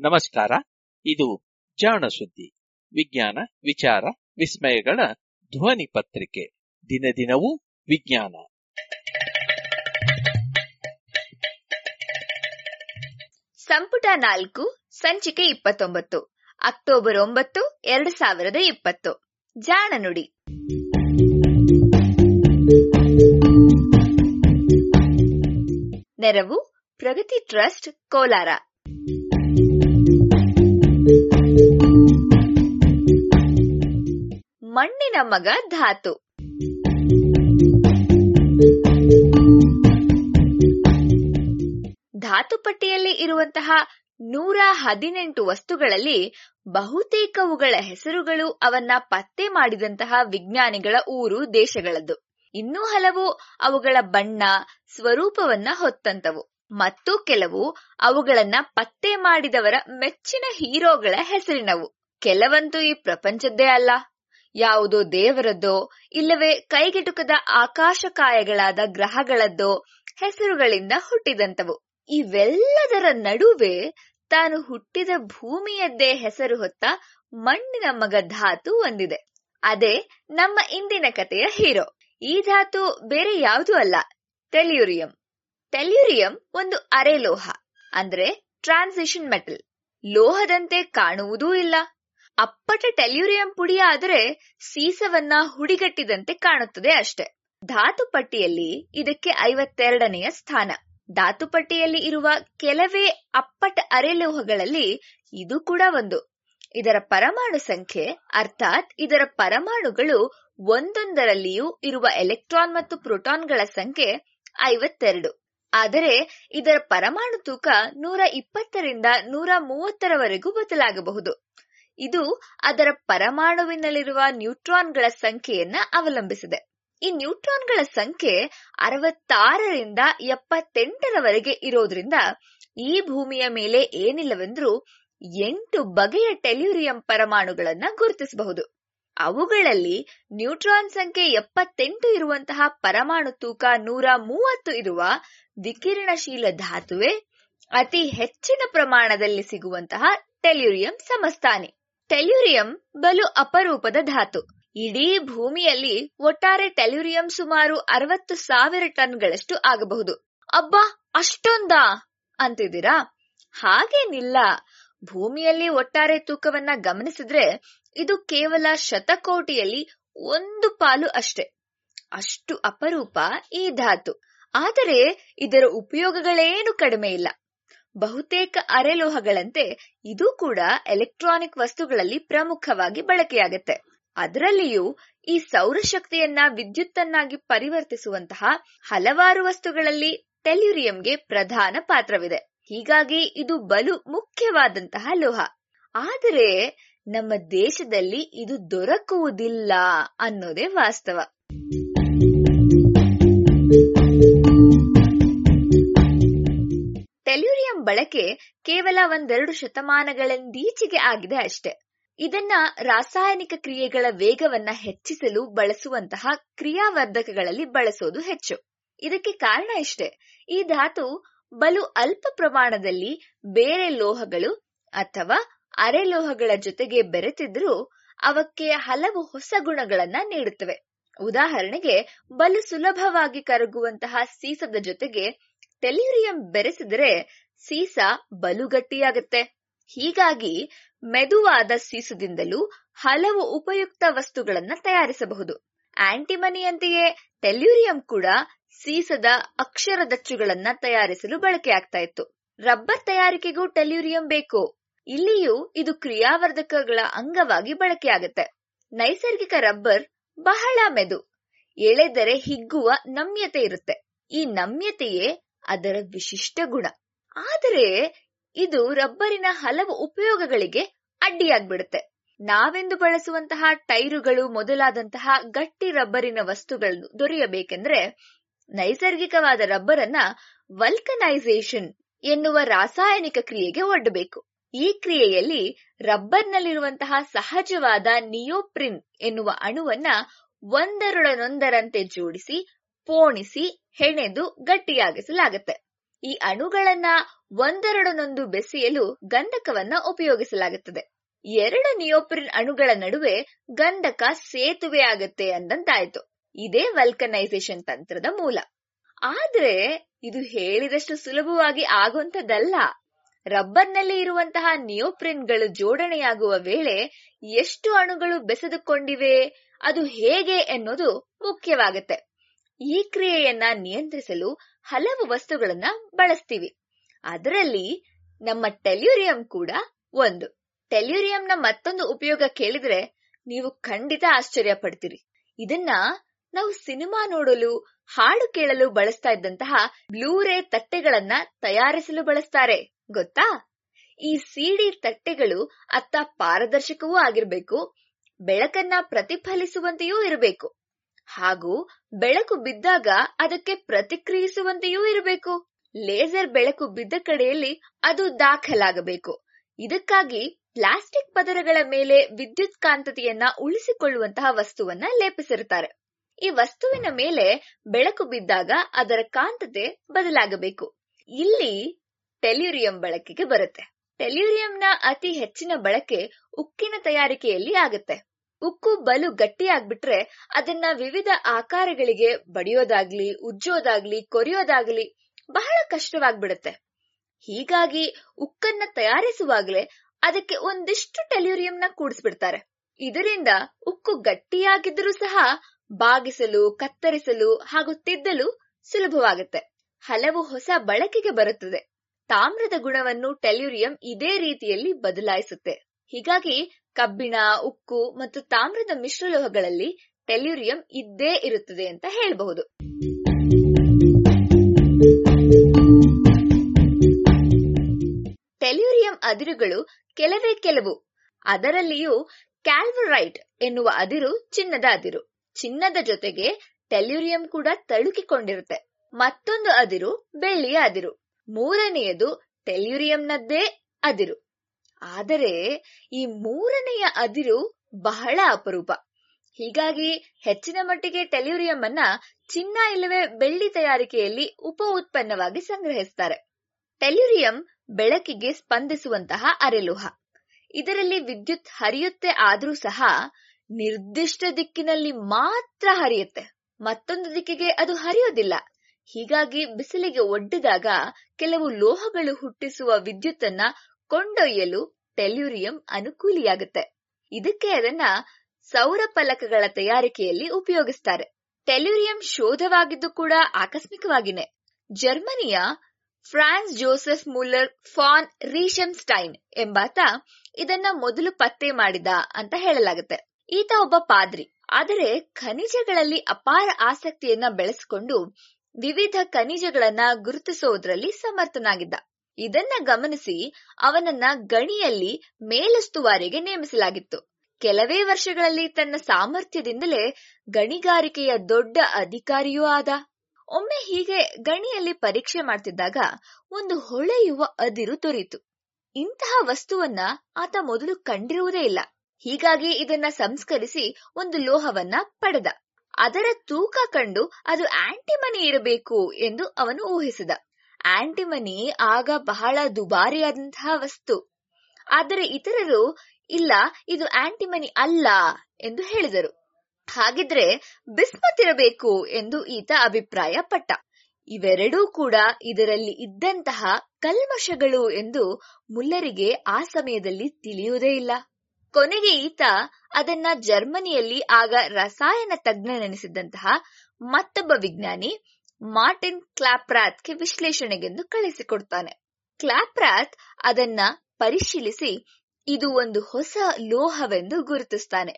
ನಮಸ್ಕಾರ. ಇದು ಜಾಣ ಸುದ್ದಿ ವಿಜ್ಞಾನ, ವಿಚಾರ, ವಿಸ್ಮಯಗಳ ಧ್ವನಿ ಪತ್ರಿಕೆ. ದಿನ ದಿನವೂ ವಿಜ್ಞಾನ. ಸಂಪುಟ ನಾಲ್ಕು, ಸಂಚಿಕೆ ಇಪ್ಪತ್ತೊಂಬತ್ತು, ಅಕ್ಟೋಬರ್ ಒಂಬತ್ತು, ಎರಡು ಸಾವಿರದ ಇಪ್ಪತ್ತು. ಜಾಣ ನುಡಿ. ನೆರವು ಪ್ರಗತಿ ಟ್ರಸ್ಟ್ ಕೋಲಾರ. ಮಣ್ಣಿನ ಮಗ ಧಾತು. ಧಾತು ಪಟ್ಟಿಯಲ್ಲಿ ಇರುವಂತಹ ನೂರ ಹದಿನೆಂಟು ವಸ್ತುಗಳಲ್ಲಿ ಬಹುತೇಕವುಗಳ ಹೆಸರುಗಳು ಅವನ್ನ ಪತ್ತೆ ಮಾಡಿದಂತಹ ವಿಜ್ಞಾನಿಗಳ ಊರು ದೇಶಗಳದ್ದು. ಇನ್ನೂ ಹಲವು ಅವುಗಳ ಬಣ್ಣ, ಸ್ವರೂಪವನ್ನ ಹೊತ್ತಂತವು. ಮತ್ತು ಕೆಲವು ಅವುಗಳನ್ನ ಪತ್ತೆ ಮಾಡಿದವರ ಮೆಚ್ಚಿನ ಹೀರೋಗಳ ಹೆಸರಿನವು. ಕೆಲವಂತೂ ಈ ಪ್ರಪಂಚದ್ದೇ ಅಲ್ಲ. ಯಾವುದೋ ದೇವರದ್ದೋ, ಇಲ್ಲವೇ ಕೈಗೆಟುಕದ ಆಕಾಶಕಾಯಗಳಾದ ಗ್ರಹಗಳದ್ದೋ, ಹೆಸರುಗಳಿಂದ ಹುಟ್ಟಿದಂತವು ಇವೆಲ್ಲದರ ನಡುವೆ ತಾನು ಹುಟ್ಟಿದ ಭೂಮಿಯದ್ದೇ ಹೆಸರು ಹೊತ್ತ ಮಣ್ಣಿನ ಮಗ ಧಾತು ಒಂದಿದೆ. ಅದೇ ನಮ್ಮ ಇಂದಿನ ಕಥೆಯ ಹೀರೋ. ಈ ಧಾತು ಬೇರೆ ಯಾವುದು ಅಲ್ಲ. ಟೆಲ್ಯೂರಿಯಂ. ಟೆಲ್ಯೂರಿಯಂ ಒಂದು ಅರೆ ಲೋಹ, ಅಂದ್ರೆ ಟ್ರಾನ್ಸಿಷನ್ ಮೆಟಲ್. ಲೋಹದಂತೆ ಕಾಣುವುದೂ ಇಲ್ಲ. ಅಪ್ಪಟ ಟೆಲ್ಯೂರಿಯಂ ಪುಡಿ ಆದರೆ ಸೀಸವನ್ನ ಹುಡಿಗಟ್ಟಿದಂತೆ ಕಾಣುತ್ತದೆ ಅಷ್ಟೆ. ಧಾತು ಪಟ್ಟಿಯಲ್ಲಿ ಇದಕ್ಕೆ ಐವತ್ತೆರಡನೆಯ ಸ್ಥಾನ. ಧಾತು ಪಟ್ಟಿಯಲ್ಲಿ ಇರುವ ಕೆಲವೇ ಅಪ್ಪಟ ಅರೆಲೋಹಗಳಲ್ಲಿ ಇದು ಕೂಡ ಒಂದು. ಇದರ ಪರಮಾಣು ಸಂಖ್ಯೆ, ಅರ್ಥಾತ್ ಇದರ ಪರಮಾಣುಗಳು ಒಂದೊಂದರಲ್ಲಿಯೂ ಇರುವ ಎಲೆಕ್ಟ್ರಾನ್ ಮತ್ತು ಪ್ರೋಟಾನ್ಗಳ ಸಂಖ್ಯೆ ಐವತ್ತೆರಡು. ಆದರೆ ಇದರ ಪರಮಾಣು ತೂಕ ನೂರ ಇಪ್ಪತ್ತರಿಂದ ನೂರ ಮೂವತ್ತರವರೆಗೂ ಬದಲಾಗಬಹುದು. ಇದು ಅದರ ಪರಮಾಣುವಿನಲ್ಲಿರುವ ನ್ಯೂಟ್ರಾನ್ಗಳ ಸಂಖ್ಯೆಯನ್ನ ಅವಲಂಬಿಸಿದೆ. ಈ ನ್ಯೂಟ್ರಾನ್ಗಳ ಸಂಖ್ಯೆ ಅರವತ್ತಾರರಿಂದ ಎಪ್ಪತ್ತೆಂಟರವರೆಗೆ ಇರೋದ್ರಿಂದ ಈ ಭೂಮಿಯ ಮೇಲೆ ಏನಿಲ್ಲವೆಂದ್ರೂ ಎಂಟು ಬಗೆಯ ಟೆಲ್ಯೂರಿಯಂ ಪರಮಾಣುಗಳನ್ನ ಗುರುತಿಸಬಹುದು. ಅವುಗಳಲ್ಲಿ ನ್ಯೂಟ್ರಾನ್ ಸಂಖ್ಯೆ ಎಪ್ಪತ್ತೆಂಟು ಇರುವಂತಹ ಪರಮಾಣು ತೂಕ ನೂರ ಮೂವತ್ತು ಇರುವ ವಿಕಿರಣಶೀಲ ಧಾತುವೆ ಅತಿ ಹೆಚ್ಚಿನ ಪ್ರಮಾಣದಲ್ಲಿ ಸಿಗುವಂತಹ ಟೆಲ್ಯೂರಿಯಂ ಸಮಸ್ಥಾನಿ. ಟೆಲ್ಯೂರಿಯಂ ಬಲು ಅಪರೂಪದ ಧಾತು. ಇಡೀ ಭೂಮಿಯಲ್ಲಿ ಒಟ್ಟಾರೆ ಟೆಲ್ಯೂರಿಯಂ ಸುಮಾರು ಅರವತ್ತು ಸಾವಿರ ಟನ್ಗಳಷ್ಟು ಆಗಬಹುದು. ಅಬ್ಬಾ, ಅಷ್ಟೊಂದಾ? ಅಂತಿದ್ದೀರಾ? ಹಾಗೇನಿಲ್ಲ. ಭೂಮಿಯಲ್ಲಿ ಒಟ್ಟಾರೆ ತೂಕವನ್ನ ಗಮನಿಸಿದ್ರೆ ಇದು ಕೇವಲ ಶತಕೋಟಿಯಲ್ಲಿ ಒಂದು ಪಾಲು ಅಷ್ಟೇ. ಅಷ್ಟು ಅಪರೂಪ ಈ ಧಾತು. ಆದರೆ ಇದರ ಉಪಯೋಗಗಳೇನು ಕಡಿಮೆ ಇಲ್ಲ. ಬಹುತೇಕ ಅರೆಲೋಹಗಳಂತೆ ಇದು ಕೂಡ ಎಲೆಕ್ಟ್ರಾನಿಕ್ ವಸ್ತುಗಳಲ್ಲಿ ಪ್ರಮುಖವಾಗಿ ಬಳಕೆಯಾಗುತ್ತೆ. ಅದರಲ್ಲಿಯೂ ಈ ಸೌರಶಕ್ತಿಯನ್ನ ವಿದ್ಯುತ್ತನ್ನಾಗಿ ಪರಿವರ್ತಿಸುವಂತಹ ಹಲವಾರು ವಸ್ತುಗಳಲ್ಲಿ ಟೆಲ್ಯೂರಿಯಂಗೆ ಪ್ರಧಾನ ಪಾತ್ರವಿದೆ. ಹೀಗಾಗಿ ಇದು ಬಲು ಮುಖ್ಯವಾದಂತಹ ಲೋಹ. ಆದರೆ ನಮ್ಮ ದೇಶದಲ್ಲಿ ಇದು ದೊರಕುವುದಿಲ್ಲ ಅನ್ನೋದೇ ವಾಸ್ತವ. ಬಳಕೆ ಕೇವಲ ಒಂದೆರಡು ಶತಮಾನಗಳಿಂದೀಚೆಗೆ ಆಗಿದೆ ಅಷ್ಟೆ. ಇದನ್ನ ರಾಸಾಯನಿಕ ಕ್ರಿಯೆಗಳ ವೇಗವನ್ನ ಹೆಚ್ಚಿಸಲು ಬಳಸುವಂತಹ ಕ್ರಿಯಾವರ್ಧಕಗಳಲ್ಲಿ ಬಳಸೋದು ಹೆಚ್ಚು. ಇದಕ್ಕೆ ಕಾರಣ ಇಷ್ಟೇ. ಈ ಧಾತು ಬಲು ಅಲ್ಪ ಪ್ರಮಾಣದಲ್ಲಿ ಬೇರೆ ಲೋಹಗಳು ಅಥವಾ ಅರೆ ಲೋಹಗಳ ಜೊತೆಗೆ ಬೆರೆತಿದ್ರೂ ಅವಕ್ಕೆ ಹಲವು ಹೊಸ ಗುಣಗಳನ್ನ ನೀಡುತ್ತವೆ. ಉದಾಹರಣೆಗೆ, ಬಲು ಸುಲಭವಾಗಿ ಕರಗುವಂತಹ ಸೀಸದ ಜೊತೆಗೆ ಟೆಲ್ಯೂರಿಯಂ ಬೆರೆಸಿದರೆ ಸೀಸ ಬಲು ಗಟ್ಟಿಯಾಗುತ್ತೆ ಹೀಗಾಗಿ ಮೆದುವಾದ ಸೀಸದಿಂದಲೂ ಹಲವು ಉಪಯುಕ್ತ ವಸ್ತುಗಳನ್ನ ತಯಾರಿಸಬಹುದು. ಆಂಟಿಮನಿಯಂತೆಯೇ ಟೆಲ್ಯೂರಿಯಂ ಕೂಡ ಸೀಸದ ಅಕ್ಷರದಚ್ಚುಗಳನ್ನ ತಯಾರಿಸಲು ಬಳಕೆಯಾಗ್ತಾ ಇತ್ತು. ರಬ್ಬರ್ ತಯಾರಿಕೆಗೂ ಟೆಲ್ಯೂರಿಯಂ ಬೇಕು. ಇಲ್ಲಿಯೂ ಇದು ಕ್ರಿಯಾವರ್ಧಕಗಳ ಅಂಗವಾಗಿ ಬಳಕೆಯಾಗುತ್ತೆ. ನೈಸರ್ಗಿಕ ರಬ್ಬರ್ ಬಹಳ ಮೆದು. ಎಳೆದರೆ ಹಿಗ್ಗುವ ನಮ್ಯತೆ ಇರುತ್ತೆ. ಈ ನಮ್ಯತೆಯೇ ಅದರ ವಿಶಿಷ್ಟ ಗುಣ. ಆದರೆ ಇದು ರಬ್ಬರಿನ ಹಲವು ಉಪಯೋಗಗಳಿಗೆ ಅಡ್ಡಿಯಾಗ್ಬಿಡುತ್ತೆ. ನಾವೆಂದು ಬಳಸುವಂತಹ ಟೈರುಗಳು ಮೊದಲಾದಂತಹ ಗಟ್ಟಿ ರಬ್ಬರಿನ ವಸ್ತುಗಳು ದೊರೆಯಬೇಕೆಂದ್ರೆ ನೈಸರ್ಗಿಕವಾದ ರಬ್ಬರ್ ಅನ್ನ ವಲ್ಕನೈಸೇಷನ್ ಎನ್ನುವ ರಾಸಾಯನಿಕ ಕ್ರಿಯೆಗೆ ಒಡ್ಡಬೇಕು. ಈ ಕ್ರಿಯೆಯಲ್ಲಿ ರಬ್ಬರ್ನಲ್ಲಿರುವಂತಹ ಸಹಜವಾದ ನಿಯೋಪ್ರಿನ್ ಎನ್ನುವ ಅಣುವನ್ನ ಒಂದರೊಡನೊಂದರಂತೆ ಜೋಡಿಸಿ, ಪೋಣಿಸಿ, ಹೆಣೆದು ಗಟ್ಟಿಯಾಗಿಸಲಾಗುತ್ತೆ. ಈ ಅಣುಗಳನ್ನ ಒಂದೆರಡನೊಂದು ಬೆಸೆಯಲು ಗಂಧಕವನ್ನ ಉಪಯೋಗಿಸಲಾಗುತ್ತದೆ. ಎರಡು ನಿಯೋಪ್ರಿನ್ ಅಣುಗಳ ನಡುವೆ ಗಂಧಕ ಸೇತುವೆ ಆಗತ್ತೆ ಅಂದಂತಾಯ್ತು. ಇದೇ ವಲ್ಕನೈಸೇಷನ್ ತಂತ್ರದ ಮೂಲ. ಆದ್ರೆ ಇದು ಹೇಳಿದಷ್ಟು ಸುಲಭವಾಗಿ ಆಗುವಂತದ್ದಲ್ಲ ರಬ್ಬರ್ನಲ್ಲಿ ಇರುವಂತಹ ನಿಯೋಪ್ರಿನ್ಗಳು ಜೋಡಣೆಯಾಗುವ ವೇಳೆ ಎಷ್ಟು ಅಣುಗಳು ಬೆಸೆದುಕೊಂಡಿವೆ, ಅದು ಹೇಗೆ ಎನ್ನುವುದು ಮುಖ್ಯವಾಗುತ್ತೆ. ಈ ಕ್ರಿಯೆಯನ್ನ ನಿಯಂತ್ರಿಸಲು ಹಲವು ವಸ್ತುಗಳನ್ನ ಬಳಸ್ತೀವಿ. ಅದರಲ್ಲಿ ನಮ್ಮ ಟೆಲ್ಯೂರಿಯಂ ಕೂಡ ಒಂದು. ಟೆಲ್ಯೂರಿಯಂನ ಮತ್ತೊಂದು ಉಪಯೋಗ ಕೇಳಿದ್ರೆ ನೀವು ಖಂಡಿತ ಆಶ್ಚರ್ಯ ಪಡ್ತೀರಿ. ಇದನ್ನ ನಾವು ಸಿನಿಮಾ ನೋಡಲು, ಹಾಡು ಕೇಳಲು ಬಳಸ್ತಾ ಇದ್ದಂತಹ ಬ್ಲೂರೇ ತಟ್ಟೆಗಳನ್ನ ತಯಾರಿಸಲು ಬಳಸ್ತಾರೆ. ಗೊತ್ತಾ? ಈ ಸಿಡಿ ತಟ್ಟೆಗಳು ಅತ್ತ ಪಾರದರ್ಶಕವೂ ಆಗಿರ್ಬೇಕು, ಬೆಳಕನ್ನ ಪ್ರತಿಫಲಿಸುವಂತೆಯೂ ಇರಬೇಕು. ಹಾಗೂ ಬೆಳಕು ಬಿದ್ದಾಗ ಅದಕ್ಕೆ ಪ್ರತಿಕ್ರಿಯಿಸುವಂತೆಯೂ ಇರಬೇಕು. ಲೇಸರ್ ಬೆಳಕು ಬಿದ್ದ ಕಡೆಯಲ್ಲಿ ಅದು ದಾಖಲಾಗಬೇಕು. ಇದಕ್ಕಾಗಿ ಪ್ಲಾಸ್ಟಿಕ್ ಪದರಗಳ ಮೇಲೆ ವಿದ್ಯುತ್ ಕಾಂತತೆಯನ್ನ ಉಳಿಸಿಕೊಳ್ಳುವಂತಹ ವಸ್ತುವನ್ನ ಲೇಪಿಸಿರುತ್ತಾರೆ. ಈ ವಸ್ತುವಿನ ಮೇಲೆ ಬೆಳಕು ಬಿದ್ದಾಗ ಅದರ ಕಾಂತತೆ ಬದಲಾಗಬೇಕು. ಇಲ್ಲಿ ಟೆಲ್ಯೂರಿಯಂ ಬಳಕೆಗೆ ಬರುತ್ತೆ. ಟೆಲ್ಯೂರಿಯಂನ ಅತಿ ಹೆಚ್ಚಿನ ಬಳಕೆ ಉಕ್ಕಿನ ತಯಾರಿಕೆಯಲ್ಲಿ ಆಗುತ್ತೆ. ಉಕ್ಕು ಬಲು ಗಟ್ಟಿಯಾಗ್ಬಿಟ್ರೆ ಅದನ್ನ ವಿವಿಧ ಆಕಾರಗಳಿಗೆ ಬಡಿಯೋದಾಗ್ಲಿ, ಉಜ್ಜೋದಾಗ್ಲಿ, ಕೊರಿಯೋದಾಗ್ಲಿ ಬಹಳ ಕಷ್ಟವಾಗ್ಬಿಡತ್ತೆ. ಹೀಗಾಗಿ ಉಕ್ಕನ್ನ ತಯಾರಿಸುವಾಗಲೇ ಅದಕ್ಕೆ ಒಂದಿಷ್ಟು ಟೆಲ್ಯೂರಿಯಂನ ಕೂಡಿಸ್ಬಿಡ್ತಾರೆ. ಇದರಿಂದ ಉಕ್ಕು ಗಟ್ಟಿಯಾಗಿದ್ದರೂ ಸಹ ಬಾಗಿಸಲು, ಕತ್ತರಿಸಲು ಹಾಗೂ ತಿದ್ದಲು ಸುಲಭವಾಗುತ್ತೆ. ಹಲವು ಹೊಸ ಬಳಕೆಗೆ ಬರುತ್ತದೆ. ತಾಮ್ರದ ಗುಣವನ್ನು ಟೆಲ್ಯೂರಿಯಂ ಇದೇ ರೀತಿಯಲ್ಲಿ ಬದಲಾಯಿಸುತ್ತೆ. ಹೀಗಾಗಿ ಕಬ್ಬಿಣ, ಉಕ್ಕು ಮತ್ತು ತಾಮ್ರದ ಮಿಶ್ರಲೋಹಗಳಲ್ಲಿ ಟೆಲ್ಯೂರಿಯಂ ಇದ್ದೇ ಇರುತ್ತದೆ ಅಂತ ಹೇಳಬಹುದು. ಟೆಲ್ಯೂರಿಯಂ ಅದಿರುಗಳು ಕೆಲವೇ ಕೆಲವು. ಅದರಲ್ಲಿಯೂ ಕ್ಯಾಲ್ವರೈಟ್ ಎನ್ನುವ ಅದಿರು ಚಿನ್ನದ ಅದಿರು. ಚಿನ್ನದ ಜೊತೆಗೆ ಟೆಲ್ಯೂರಿಯಂ ಕೂಡ ತಳುಕಿಕೊಂಡಿರುತ್ತೆ. ಮತ್ತೊಂದು ಅದಿರು ಬೆಳ್ಳಿಯ ಅದಿರು. ಮೂರನೆಯದು ಟೆಲ್ಯೂರಿಯಂನದ್ದೇ ಅದಿರು. ಆದರೆ ಈ ಮೂರನೆಯ ಅದಿರು ಬಹಳ ಅಪರೂಪ. ಹೀಗಾಗಿ ಹೆಚ್ಚಿನ ಮಟ್ಟಿಗೆ ಟೆಲ್ಯೂರಿಯಂ ಅನ್ನ ಚಿನ್ನ ಇಲ್ಲವೇ ಬೆಳ್ಳಿ ತಯಾರಿಕೆಯಲ್ಲಿ ಉಪ ಉತ್ಪನ್ನವಾಗಿ ಸಂಗ್ರಹಿಸ್ತಾರೆ. ಟೆಲ್ಯೂರಿಯಂ ಬೆಳಕಿಗೆ ಸ್ಪಂದಿಸುವಂತಹ ಅರೆಲೋಹ. ಇದರಲ್ಲಿ ವಿದ್ಯುತ್ ಹರಿಯುತ್ತೆ ಆದರೂ ಸಹ ನಿರ್ದಿಷ್ಟ ದಿಕ್ಕಿನಲ್ಲಿ ಮಾತ್ರ ಹರಿಯುತ್ತೆ. ಮತ್ತೊಂದು ದಿಕ್ಕಿಗೆ ಅದು ಹರಿಯೋದಿಲ್ಲ. ಹೀಗಾಗಿ ಬಿಸಿಲಿಗೆ ಒಡ್ಡಿದಾಗ ಕೆಲವು ಲೋಹಗಳು ಹುಟ್ಟಿಸುವ ವಿದ್ಯುತ್ತನ್ನ ಕೊಂಡೊಯ್ಯಲು ಟೆಲ್ಯೂರಿಯಂ ಅನುಕೂಲಿಯಾಗುತ್ತೆ. ಇದಕ್ಕೆ ಅದನ್ನ ಸೌರ ಫಲಕಗಳ ತಯಾರಿಕೆಯಲ್ಲಿ ಉಪಯೋಗಿಸ್ತಾರೆ. ಟೆಲ್ಯೂರಿಯಂ ಶೋಧವಾಗಿದ್ದು ಕೂಡ ಆಕಸ್ಮಿಕವಾಗಿನೇ. ಜರ್ಮನಿಯ Franz Joseph Muller von Reichenstein ಎಂಬಾತ ಇದನ್ನ ಮೊದಲು ಪತ್ತೆ ಮಾಡಿದ ಅಂತ ಹೇಳಲಾಗುತ್ತೆ. ಈತ ಒಬ್ಬ ಪಾದ್ರಿ. ಆದರೆ ಖನಿಜಗಳಲ್ಲಿ ಅಪಾರ ಆಸಕ್ತಿಯನ್ನ ಬೆಳೆಸಿಕೊಂಡು ವಿವಿಧ ಖನಿಜಗಳನ್ನ ಗುರುತಿಸೋದ್ರಲ್ಲಿ ಸಮರ್ಥನಾಗಿದ್ದ. ಇದನ್ನ ಗಮನಿಸಿ ಅವನನ್ನ ಗಣಿಯಲ್ಲಿ ಮೇಲುಸ್ತುವಾರಿಗೆ ನೇಮಿಸಲಾಗಿತ್ತು. ಕೆಲವೇ ವರ್ಷಗಳಲ್ಲಿ ತನ್ನ ಸಾಮರ್ಥ್ಯದಿಂದಲೇ ಗಣಿಗಾರಿಕೆಯ ದೊಡ್ಡ ಅಧಿಕಾರಿಯೂ ಆದ. ಒಮ್ಮೆ ಹೀಗೆ ಗಣಿಯಲ್ಲಿ ಪರೀಕ್ಷೆ ಮಾಡ್ತಿದ್ದಾಗ ಒಂದು ಹೊಳೆಯುವ ಅದಿರು ದೊರೆಯಿತು ಇಂತಹ ವಸ್ತುವನ್ನ ಆತ ಮೊದಲು ಕಂಡಿರುವುದೇ ಇಲ್ಲ. ಹೀಗಾಗಿ ಇದನ್ನ ಸಂಸ್ಕರಿಸಿ ಒಂದು ಲೋಹವನ್ನ ಪಡೆದ. ಅದರ ತೂಕ ಕಂಡು ಅದು ಆಂಟಿಮನಿ ಇರಬೇಕು ಎಂದು ಅವನು ಊಹಿಸಿದ. ಆಂಟಿಮನಿ ಆಗ ಬಹಳ ದುಬಾರಿಯಾದಂತಹ ವಸ್ತು. ಆದರೆ ಇತರರು, ಇಲ್ಲ, ಇದು ಆಂಟಿಮನಿ ಅಲ್ಲ ಎಂದು ಹೇಳಿದರು. ಹಾಗಿದ್ರೆ ಬಿಸ್ಮತ್ ಇರಬೇಕು ಎಂದು ಈತ ಅಭಿಪ್ರಾಯ ಪಟ್ಟ ಇವೆರಡೂ ಕೂಡ ಇದರಲ್ಲಿ ಇದ್ದಂತಹ ಕಲ್ಮಶಗಳು ಎಂದು ಮುಲ್ಲರಿಗೆ ಆ ಸಮಯದಲ್ಲಿ ತಿಳಿಯುವುದೇ ಇಲ್ಲ. ಕೊನೆಗೆ ಈತ ಅದನ್ನ ಜರ್ಮನಿಯಲ್ಲಿ ಆಗ ರಸಾಯನ ತಜ್ಞನೆನಿಸಿದ್ದಂತಹ ಮತ್ತೊಬ್ಬ ವಿಜ್ಞಾನಿ ಮಾರ್ಟಿನ್ ಕ್ಲಾಪ್ರಾತ್ಗೆ ವಿಶ್ಲೇಷಣೆಗೆಂದು ಕಳಿಸಿಕೊಡ್ತಾನೆ. ಕ್ಲಾಪ್ರಾತ್ ಅದನ್ನ ಪರಿಶೀಲಿಸಿ ಇದು ಒಂದು ಹೊಸ ಲೋಹವೆಂದು ಗುರುತಿಸ್ತಾನೆ.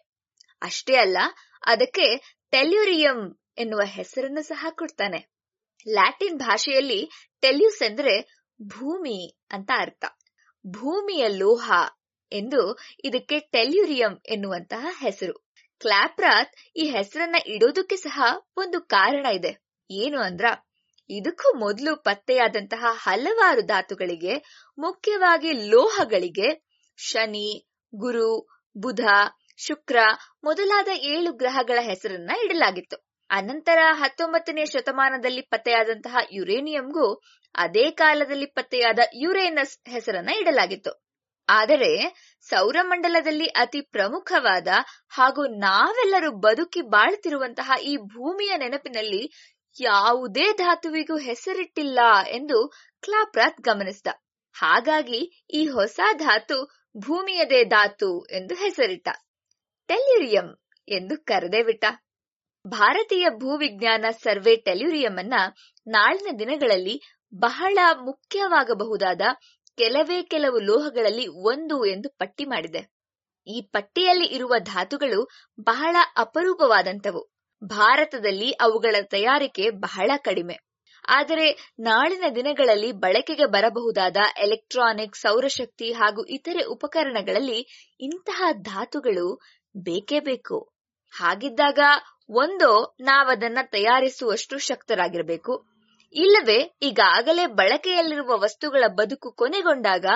ಅಷ್ಟೇ ಅಲ್ಲ, ಅದಕ್ಕೆ ಟೆಲ್ಯೂರಿಯಂ ಎನ್ನುವ ಹೆಸರನ್ನು ಸಹ ಕೊಡ್ತಾನೆ. ಲ್ಯಾಟಿನ್ ಭಾಷೆಯಲ್ಲಿ ಟೆಲ್ಯೂಸ್ ಎಂದ್ರೆ ಭೂಮಿ ಅಂತ ಅರ್ಥ. ಭೂಮಿಯ ಲೋಹ ಎಂದು ಇದಕ್ಕೆ ಟೆಲ್ಯೂರಿಯಂ ಎನ್ನುವಂತಹ ಹೆಸರು. ಕ್ಲಾಪ್ರಾತ್ ಈ ಹೆಸರನ್ನ ಇಡೋದಕ್ಕೆ ಸಹ ಒಂದು ಕಾರಣ ಇದೆ. ಏನು ಅಂದ್ರ, ಇದಕ್ಕೂ ಮೊದಲು ಪತ್ತೆಯಾದಂತಹ ಹಲವಾರು ಧಾತುಗಳಿಗೆ, ಮುಖ್ಯವಾಗಿ ಲೋಹಗಳಿಗೆ, ಶನಿ, ಗುರು, ಬುಧ, ಶುಕ್ರ ಮೊದಲಾದ ಏಳು ಗ್ರಹಗಳ ಹೆಸರನ್ನ ಇಡಲಾಗಿತ್ತು. ಅನಂತರ ಹತ್ತೊಂಬತ್ತನೇ ಶತಮಾನದಲ್ಲಿ ಪತ್ತೆಯಾದಂತಹ ಯುರೇನಿಯಂಗೂ ಅದೇ ಕಾಲದಲ್ಲಿ ಪತ್ತೆಯಾದ ಯುರೇನಸ್ ಹೆಸರನ್ನ ಇಡಲಾಗಿತ್ತು. ಆದರೆ ಸೌರಮಂಡಲದಲ್ಲಿ ಅತಿ ಪ್ರಮುಖವಾದ ಹಾಗೂ ನಾವೆಲ್ಲರೂ ಬದುಕಿ ಬಾಳ್ತಿರುವಂತಹ ಈ ಭೂಮಿಯ ನೆನಪಿನಲ್ಲಿ ಯಾವುದೇ ಧಾತುವಿಗೂ ಹೆಸರಿಟ್ಟಿಲ್ಲ ಎಂದು ಕ್ಲಾಪ್ರಾತ್ ಗಮನಿಸಿದ. ಹಾಗಾಗಿ ಈ ಹೊಸ ಧಾತು ಭೂಮಿಯದೇ ಧಾತು ಎಂದು ಹೆಸರಿಟ್ಟ. ಟೆಲ್ಯುರಿಯಂ ಎಂದು ಕರೆದೇ ಬಿಟ್ಟ. ಭಾರತೀಯ ಭೂವಿಜ್ಞಾನ ಸರ್ವೆ ಟೆಲ್ಯೂರಿಯಂ ಅನ್ನ ನಾಳಿನ ದಿನಗಳಲ್ಲಿ ಬಹಳ ಮುಖ್ಯವಾಗಬಹುದಾದ ಕೆಲವೇ ಕೆಲವು ಲೋಹಗಳಲ್ಲಿ ಒಂದು ಎಂದು ಪಟ್ಟಿ ಮಾಡಿದೆ. ಈ ಪಟ್ಟಿಯಲ್ಲಿ ಇರುವ ಧಾತುಗಳು ಬಹಳ ಅಪರೂಪವಾದಂತವು ಭಾರತದಲ್ಲಿ ಅವುಗಳ ತಯಾರಿಕೆ ಬಹಳ ಕಡಿಮೆ. ಆದರೆ ನಾಳಿನ ದಿನಗಳಲ್ಲಿ ಬಳಕೆಗೆ ಬರಬಹುದಾದ ಎಲೆಕ್ಟ್ರಾನಿಕ್ ಸೌರಶಕ್ತಿ ಹಾಗೂ ಇತರೆ ಉಪಕರಣಗಳಲ್ಲಿ ಇಂತಹ ಧಾತುಗಳು ಬೇಕೇ ಬೇಕು. ಹಾಗಿದ್ದಾಗ ಒಂದೋ ನಾವದನ್ನ ತಯಾರಿಸುವಷ್ಟು ಶಕ್ತರಾಗಿರಬೇಕು. ಇಲ್ಲವೇ ಈಗಾಗಲೇ ಬಳಕೆಯಲ್ಲಿರುವ ವಸ್ತುಗಳ ಬದುಕು ಕೊನೆಗೊಂಡಾಗ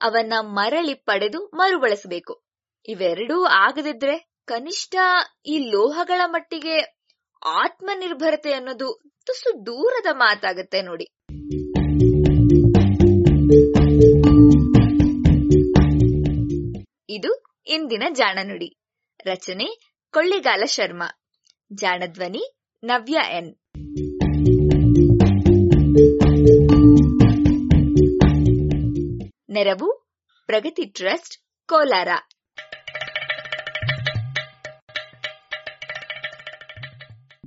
ಅವನ್ನ ಮರಳಿ ಪಡೆದು ಮರುಬಳಸಬೇಕು. ಇವೆರಡೂ ಆಗದಿದ್ರೆ ಕನಿಷ್ಠ ಈ ಲೋಹಗಳ ಮಟ್ಟಿಗೆ ಆತ್ಮನಿರ್ಭರತೆ ಅನ್ನೋದು ತುಸು ದೂರದ ಮಾತಾಗತ್ತೆ ನೋಡಿ. ಇದು ಇಂದಿನ ಜಾಣನುಡಿ ರಚನೆ ಕೊಳ್ಳಿಗಾಲ ಶರ್ಮಾ. ಜಾಣಧ್ವನಿ ನವ್ಯ ಎನ್. ನೆರವು ಪ್ರಗತಿ ಟ್ರಸ್ಟ್ ಕೋಲಾರ.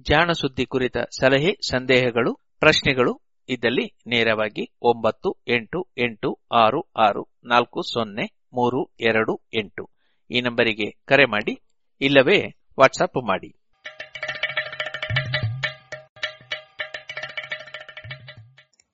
ಜಾಣ ಸುದ್ದಿ ಕುರಿತ ಸಲಹೆ, ಸಂದೇಹಗಳು, ಪ್ರಶ್ನೆಗಳು ಇದ್ದಲ್ಲಿ ನೇರವಾಗಿ ಒಂಬತ್ತು, ಎಂಟು ಎಂಟು, ಆರು ಆರು, ನಾಲ್ಕು, ಸೊನ್ನೆ, ಮೂರು, ಎರಡು, ಎಂಟು. ಈ ನಂಬರಿಗೆ ಕರೆ ಮಾಡಿ, ಇಲ್ಲವೇ ವಾಟ್ಸಪ್ ಮಾಡಿ.